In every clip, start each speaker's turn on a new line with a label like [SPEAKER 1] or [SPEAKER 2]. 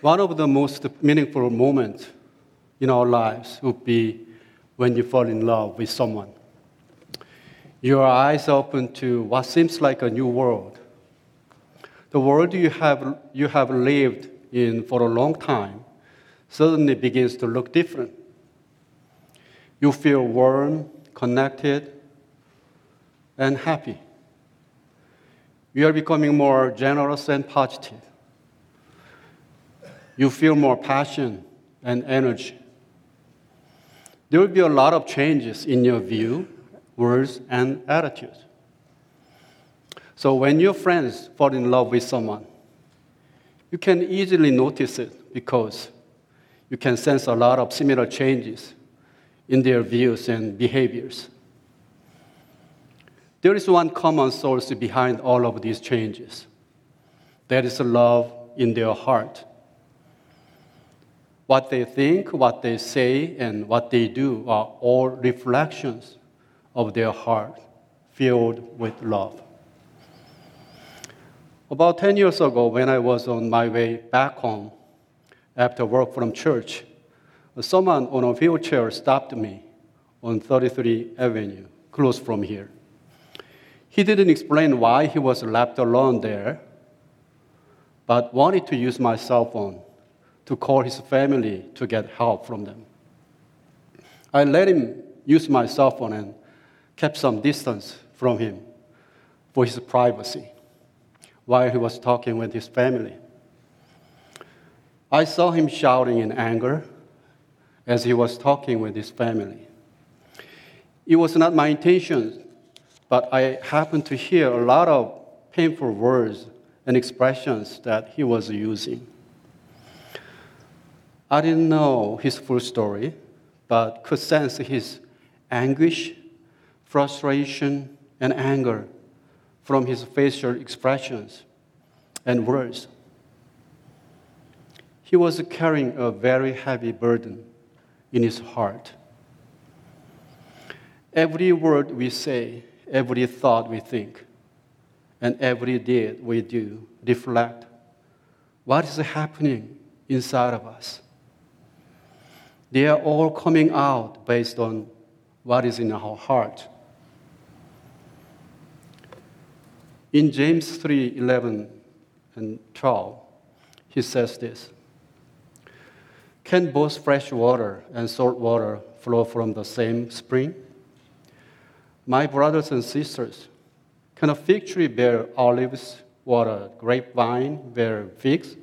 [SPEAKER 1] One of the most meaningful moments in our lives would be when you fall in love with someone. Your eyes open to what seems like a new world. The world you have, you have lived in for a long time suddenly begins to look different. You feel warm, connected, and happy. You are becoming more generous and positive. You feel more passion and energy. There will be a lot of changes in your view, words, and attitude. So when your friends fall in love with someone, you can easily notice it because you can sense a lot of similar changes in their views and behaviors. There is one common source behind all of these changes. That is love in their heart. What they think, what they say, and what they do are all reflections of their heart filled with love. About 10 years ago, when I was on my way back home after work from church, someone on a wheelchair stopped me on 33 Avenue, close from here. He didn't explain why he was left alone there, but wanted to use my cell phone to call his family to get help from them. I let him use my cell phone and kept some distance from him for his privacy while he was talking with his family. I saw him shouting in anger as he was talking with his family. It was not my intention, but I happened to hear a lot of painful words and expressions that he was using. I didn't know his full story, but could sense his anguish, frustration, and anger from his facial expressions and words. He was carrying a very heavy burden in his heart. Every word we say, every thought we think, and every deed we do reflect what is happening inside of us. They are all coming out based on what is in our heart. In James 3 11 and 12, he says this Can both fresh water and salt water flow from the same spring? My brothers and sisters, can a fig tree bear olives, water, grapevine bear figs?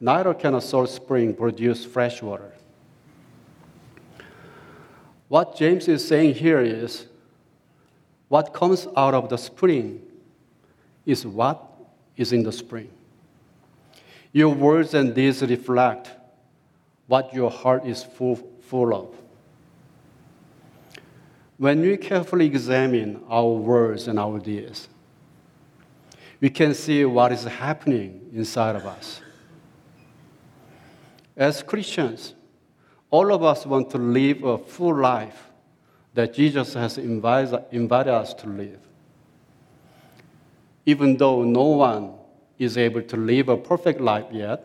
[SPEAKER 1] Neither can a salt spring produce fresh water. What James is saying here is what comes out of the spring is what is in the spring. Your words and deeds reflect what your heart is full, full of. When we carefully examine our words and our deeds, we can see what is happening inside of us. As Christians, all of us want to live a full life that Jesus has invited, us to live. Even though no one is able to live a perfect life yet,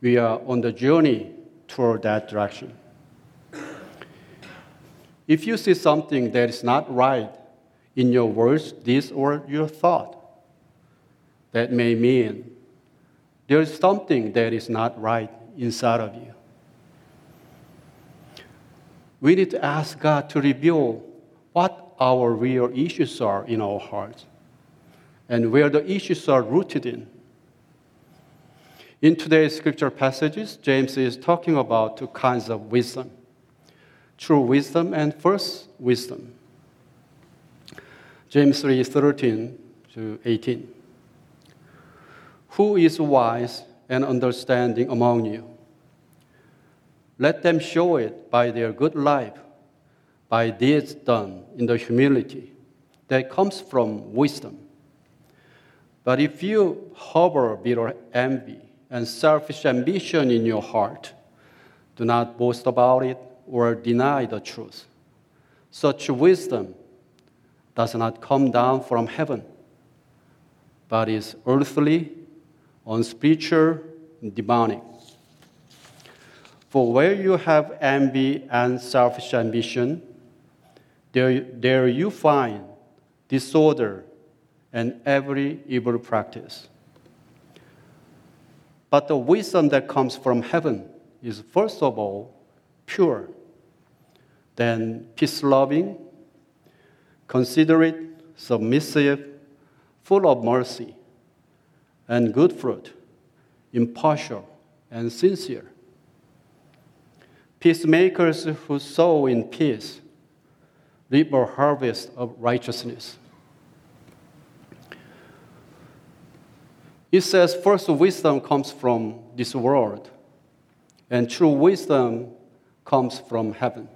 [SPEAKER 1] we are on the journey toward that direction. If you see something that is not right in your words, deeds, or your thought, that may mean there is something that is not right inside of you we need to ask God to reveal what our real issues are in our hearts and where the issues are rooted in. In today's scripture passages, James is talking about two kinds of wisdom true wisdom and false wisdom. James 3 13 to 18. Who is wise and understanding among you? Let them show it by their good life, by deeds done in the humility that comes from wisdom. But if you harbor bitter envy and selfish ambition in your heart, do not boast about it or deny the truth. Such wisdom does not come down from heaven, but is earthly, unspiritual, and demonic. For where you have envy and selfish ambition, there, there you find disorder and every evil practice. But the wisdom that comes from heaven is first of all pure, then peace loving, considerate, submissive, full of mercy and good fruit, impartial and sincere. Peacemakers who sow in peace reap a harvest of righteousness. It says, first wisdom comes from this world, and true wisdom comes from heaven.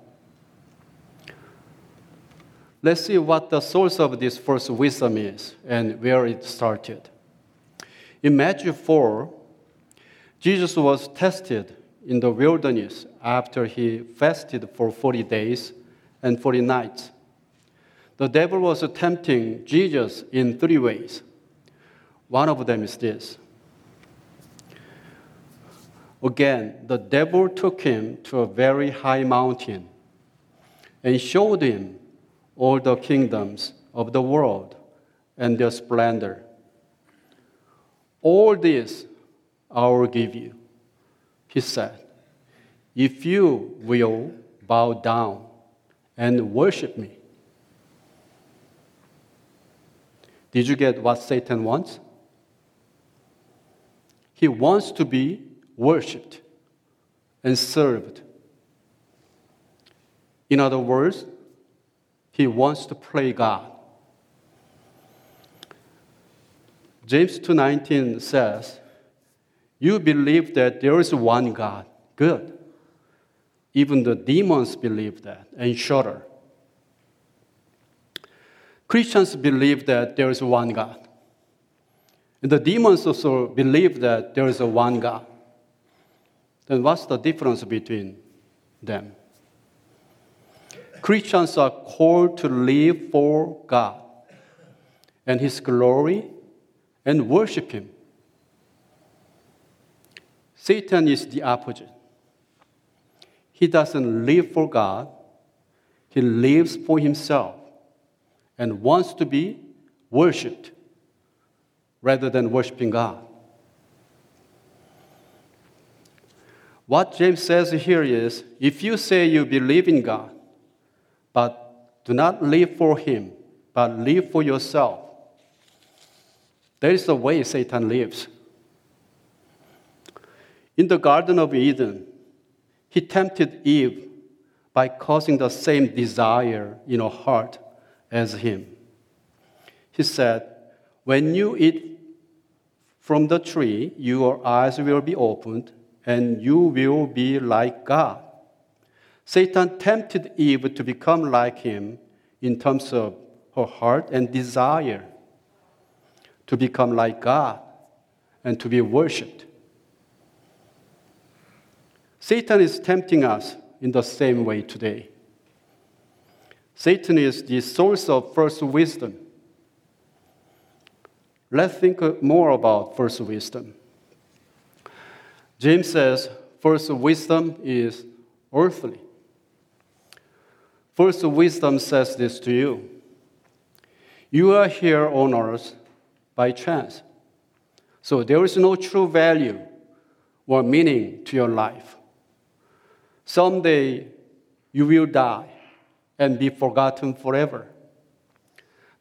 [SPEAKER 1] Let's see what the source of this first wisdom is and where it started. In Matthew 4, Jesus was tested in the wilderness after he fasted for 40 days and 40 nights. The devil was tempting Jesus in three ways. One of them is this. Again, the devil took him to a very high mountain and showed him all the kingdoms of the world and their splendor. All this I will give you, he said, if you will bow down and worship me. Did you get what Satan wants? He wants to be worshiped and served. In other words, he wants to play God. James 2:19 says, "You believe that there is one God. Good. Even the demons believe that and shudder." Christians believe that there is one God. And the demons also believe that there is a one God. Then what's the difference between them? Christians are called to live for God and His glory and worship Him. Satan is the opposite. He doesn't live for God, he lives for himself and wants to be worshiped rather than worshiping God. What James says here is if you say you believe in God, but do not live for Him, but live for yourself, that is the way Satan lives. In the Garden of Eden, he tempted Eve by causing the same desire in her heart as him. He said, When you eat from the tree, your eyes will be opened, and you will be like God. Satan tempted Eve to become like him in terms of her heart and desire to become like God and to be worshiped. Satan is tempting us in the same way today. Satan is the source of first wisdom. Let's think more about first wisdom. James says first wisdom is earthly. First wisdom says this to you You are here on earth by chance. So there is no true value or meaning to your life. Someday you will die and be forgotten forever.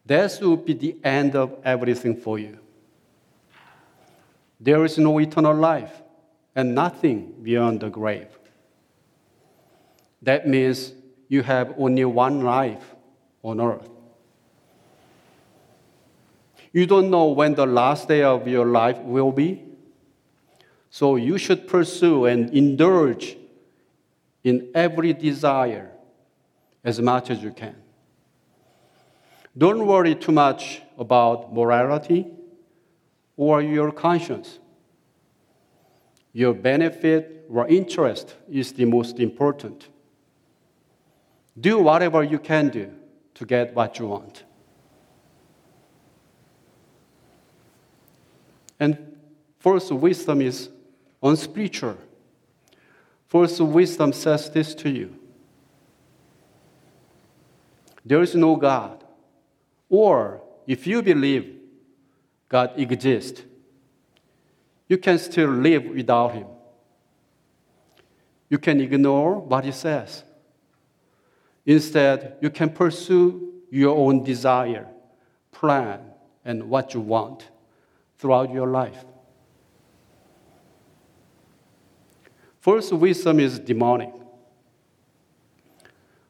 [SPEAKER 1] That will be the end of everything for you. There is no eternal life and nothing beyond the grave. That means you have only one life on earth. You don't know when the last day of your life will be. So you should pursue and indulge in every desire as much as you can. Don't worry too much about morality or your conscience. Your benefit or interest is the most important. Do whatever you can do to get what you want. And first, wisdom is unspiritual. False wisdom says this to you there is no God. Or if you believe God exists, you can still live without Him. You can ignore what He says. Instead, you can pursue your own desire, plan, and what you want throughout your life. False wisdom is demonic.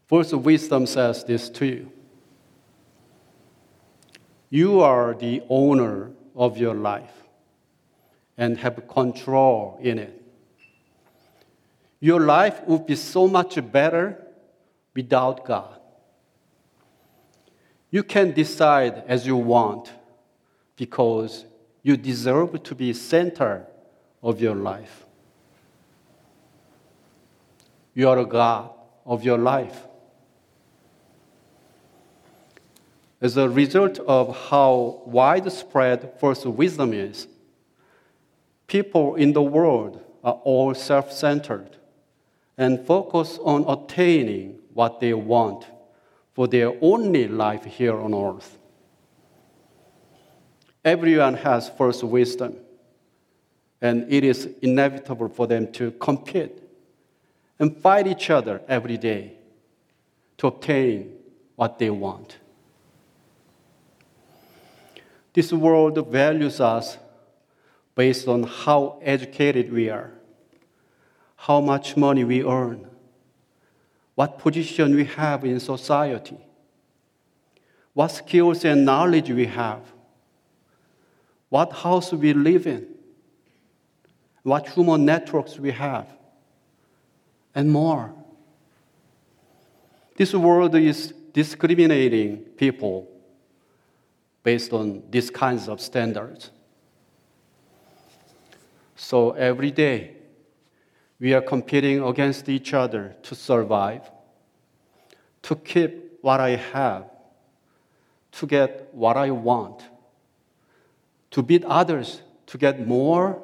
[SPEAKER 1] False wisdom says this to you You are the owner of your life and have control in it. Your life would be so much better without God. You can decide as you want because you deserve to be center of your life. You are a God of your life. As a result of how widespread false wisdom is, people in the world are all self centered and focus on attaining what they want for their only life here on earth. Everyone has false wisdom, and it is inevitable for them to compete and fight each other every day to obtain what they want. This world values us based on how educated we are, how much money we earn, what position we have in society, what skills and knowledge we have, what house we live in, what human networks we have, and more. This world is discriminating people based on these kinds of standards. So every day, we are competing against each other to survive, to keep what I have, to get what I want, to beat others, to get more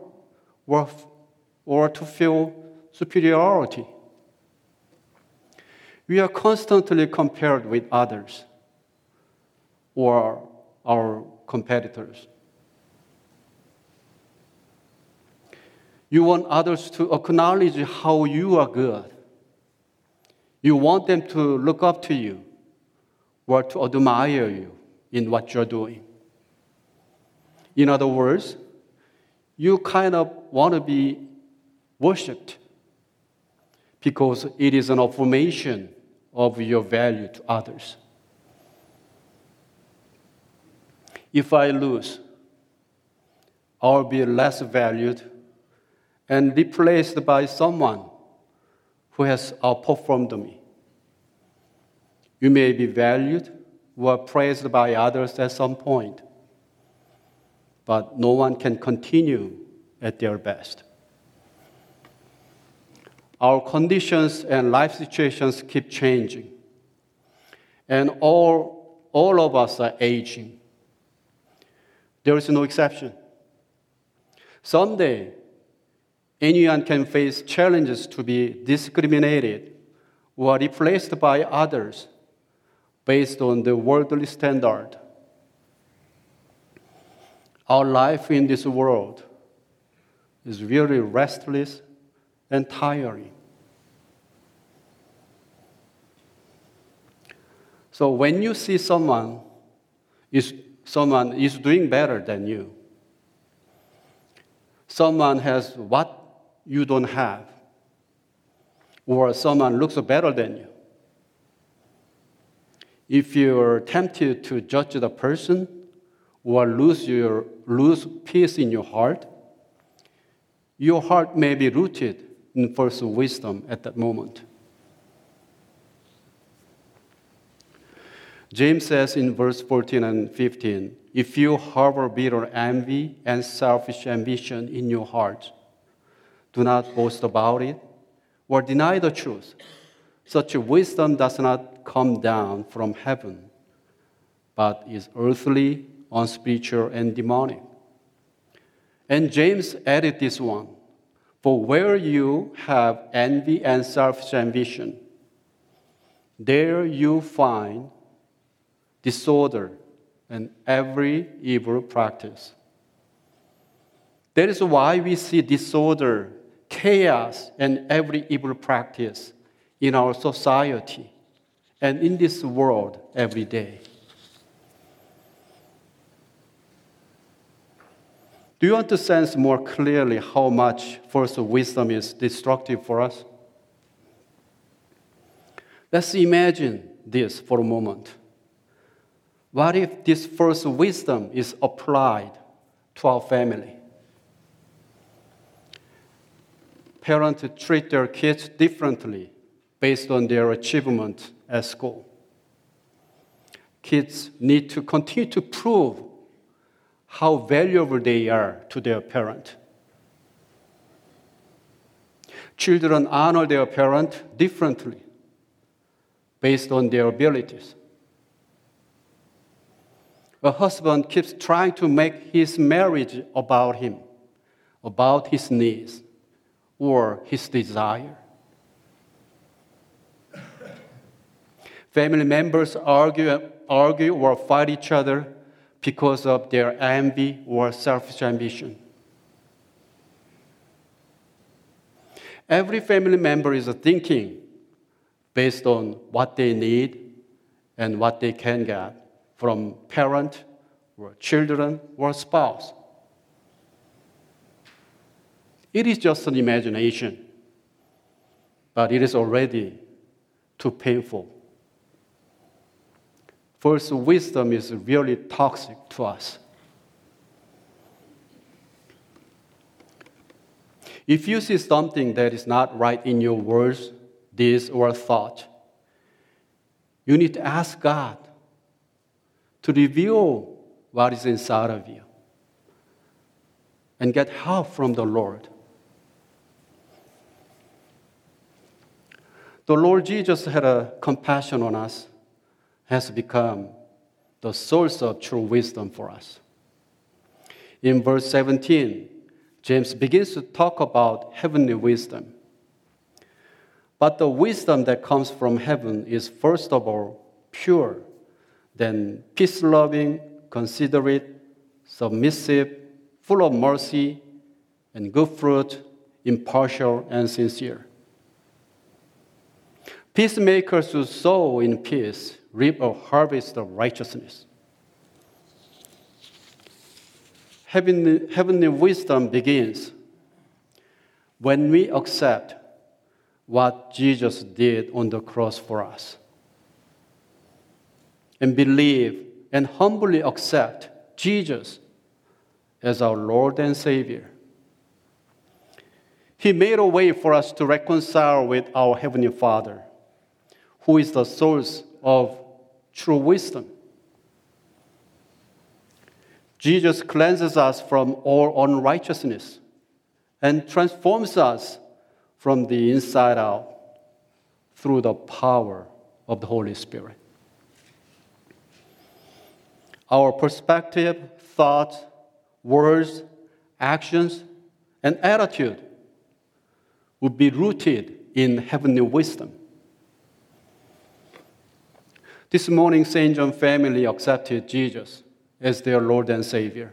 [SPEAKER 1] worth, or to feel superiority. We are constantly compared with others or our competitors. You want others to acknowledge how you are good. You want them to look up to you or to admire you in what you're doing. In other words, you kind of want to be worshiped because it is an affirmation of your value to others. If I lose, I'll be less valued and replaced by someone who has outperformed me. You may be valued or praised by others at some point, but no one can continue at their best. Our conditions and life situations keep changing, and all, all of us are aging. There is no exception. Someday, anyone can face challenges to be discriminated or replaced by others based on the worldly standard. Our life in this world is really restless and tiring. So when you see someone is someone is doing better than you. Someone has what you don't have. Or someone looks better than you. If you're tempted to judge the person or lose, your, lose peace in your heart, your heart may be rooted in false wisdom at that moment. James says in verse 14 and 15 if you harbor bitter envy and selfish ambition in your heart, do not boast about it or deny the truth. Such wisdom does not come down from heaven, but is earthly, unspiritual, and demonic. And James added this one For where you have envy and selfish ambition, there you find disorder and every evil practice. That is why we see disorder, chaos, and every evil practice in our society and in this world every day. Do you want to sense more clearly how much false wisdom is destructive for us? Let's imagine this for a moment. What if this false wisdom is applied to our family? Parents treat their kids differently based on their achievement at school. Kids need to continue to prove how valuable they are to their parent. Children honor their parent differently based on their abilities. A husband keeps trying to make his marriage about him, about his needs or his desire. Family members argue, argue or fight each other because of their envy or selfish ambition. Every family member is thinking based on what they need and what they can get from parent or children or spouse. It is just an imagination, but it is already too painful. False wisdom is really toxic to us. If you see something that is not right in your words, deeds, or thought, you need to ask God to reveal what is inside of you and get help from the Lord. The Lord Jesus had a compassion on us, has become the source of true wisdom for us. In verse 17, James begins to talk about heavenly wisdom. But the wisdom that comes from heaven is first of all pure, then peace loving, considerate, submissive, full of mercy and good fruit, impartial and sincere. Peacemakers who sow in peace reap a harvest of righteousness. Heavenly, heavenly wisdom begins when we accept what Jesus did on the cross for us and believe and humbly accept Jesus as our Lord and Savior. He made a way for us to reconcile with our Heavenly Father who is the source of true wisdom. Jesus cleanses us from all unrighteousness and transforms us from the inside out through the power of the Holy Spirit. Our perspective, thoughts, words, actions, and attitude would be rooted in heavenly wisdom. This morning, St. John family accepted Jesus as their Lord and Savior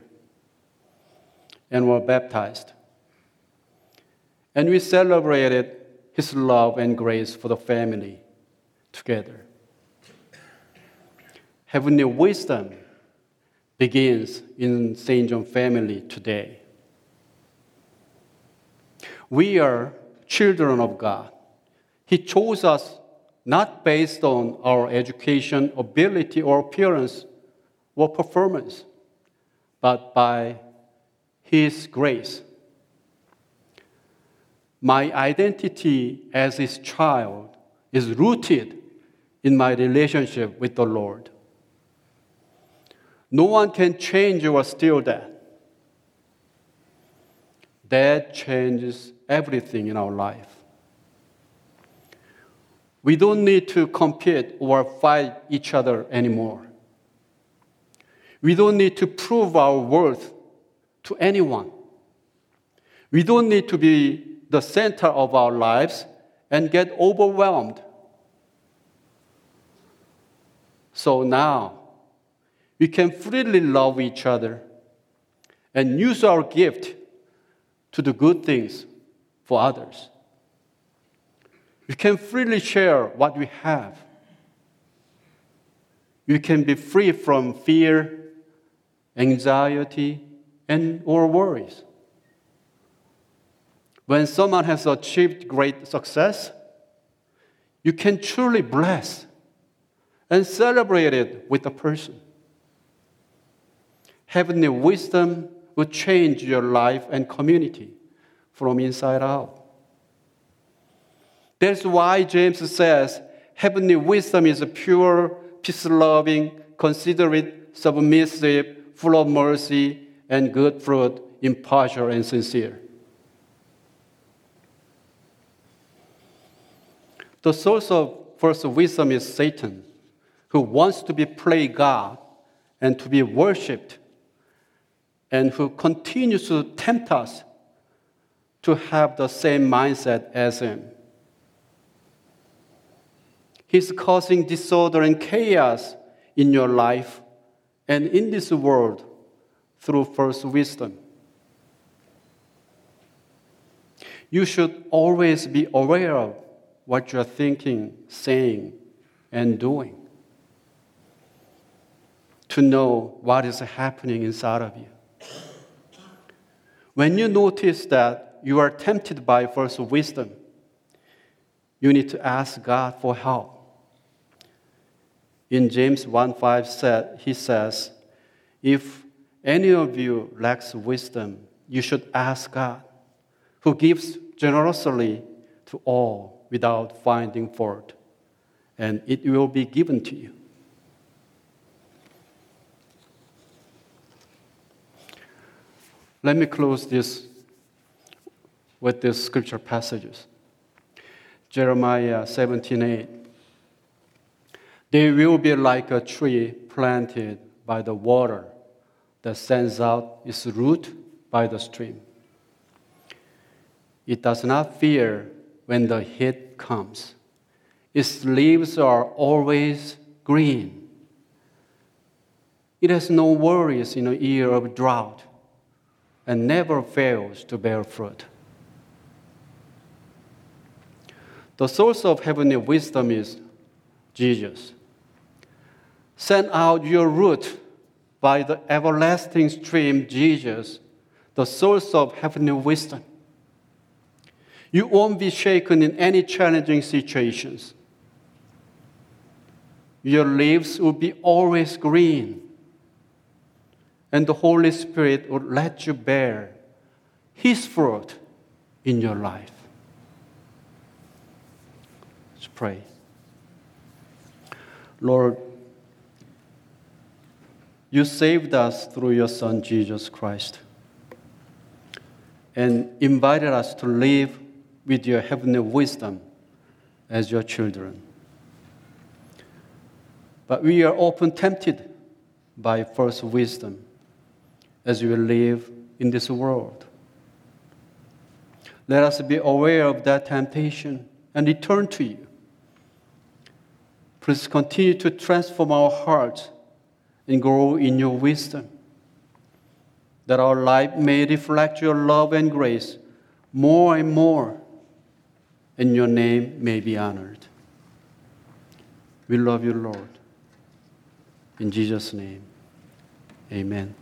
[SPEAKER 1] and were baptized. And we celebrated His love and grace for the family together. Heavenly wisdom begins in St. John family today. We are children of God. He chose us not based on our education, ability, or appearance or performance, but by His grace. My identity as His child is rooted in my relationship with the Lord. No one can change or steal that. That changes everything in our life. We don't need to compete or fight each other anymore. We don't need to prove our worth to anyone. We don't need to be the center of our lives and get overwhelmed. So now, we can freely love each other and use our gift to do good things for others. We can freely share what we have. We can be free from fear, anxiety, and or worries. When someone has achieved great success, you can truly bless and celebrate it with the person. Heavenly wisdom will change your life and community from inside out. That's why James says heavenly wisdom is pure, peace loving, considerate, submissive, full of mercy and good fruit, impartial and sincere. The source of first wisdom is Satan, who wants to be play God and to be worshipped, and who continues to tempt us to have the same mindset as him. He's causing disorder and chaos in your life and in this world through false wisdom. You should always be aware of what you're thinking, saying, and doing to know what is happening inside of you. When you notice that you are tempted by false wisdom, you need to ask God for help. In James 1 5, said, he says, If any of you lacks wisdom, you should ask God, who gives generously to all without finding fault, and it will be given to you. Let me close this with these scripture passages. Jeremiah 17:8. They will be like a tree planted by the water that sends out its root by the stream. It does not fear when the heat comes. Its leaves are always green. It has no worries in a year of drought and never fails to bear fruit. The source of heavenly wisdom is Jesus. Send out your root by the everlasting stream, Jesus, the source of heavenly wisdom. You won't be shaken in any challenging situations. Your leaves will be always green. And the Holy Spirit will let you bear His fruit in your life. Let's pray. Lord, you saved us through your Son, Jesus Christ, and invited us to live with your heavenly wisdom as your children. But we are often tempted by false wisdom as we live in this world. Let us be aware of that temptation and return to you. Please continue to transform our hearts and grow in your wisdom, that our life may reflect your love and grace more and more and your name may be honored. We love you, Lord. In Jesus' name, amen.